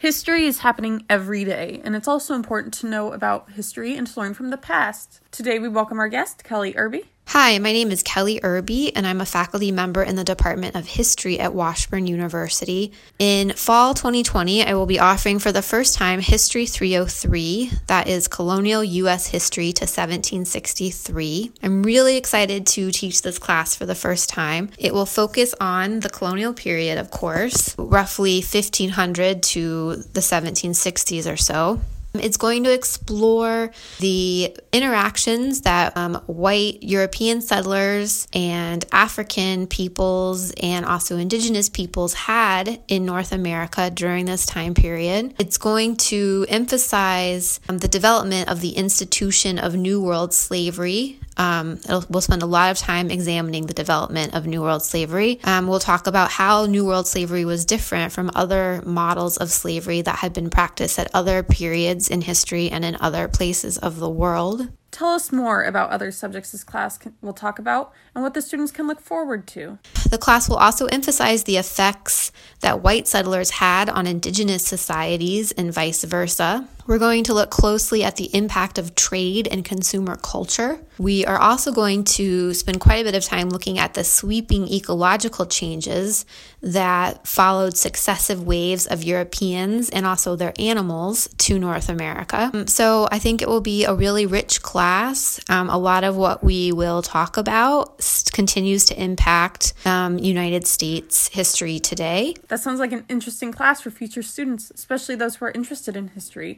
History is happening every day, and it's also important to know about history and to learn from the past. Today, we welcome our guest, Kelly Erby. Hi, my name is Kelly Erby, and I'm a faculty member in the Department of History at Washburn University. In fall 2020, I will be offering for the first time History 303, that is colonial U.S. history to 1763. I'm really excited to teach this class for the first time. It will focus on the colonial period, of course, roughly 1500 to the 1760s or so. It's going to explore the interactions that um, white European settlers and African peoples and also indigenous peoples had in North America during this time period. It's going to emphasize um, the development of the institution of New World slavery um, we'll spend a lot of time examining the development of New World slavery. Um, we'll talk about how New World slavery was different from other models of slavery that had been practiced at other periods in history and in other places of the world. Tell us more about other subjects this class can, will talk about and what the students can look forward to. The class will also emphasize the effects that white settlers had on indigenous societies and vice versa. We're going to look closely at the impact of trade and consumer culture. We are also going to spend quite a bit of time looking at the sweeping ecological changes that followed successive waves of Europeans and also their animals to North America. So I think it will be a really rich class. Um, a lot of what we will talk about continues to impact um, United States history today. That sounds like an interesting class for future students, especially those who are interested in history.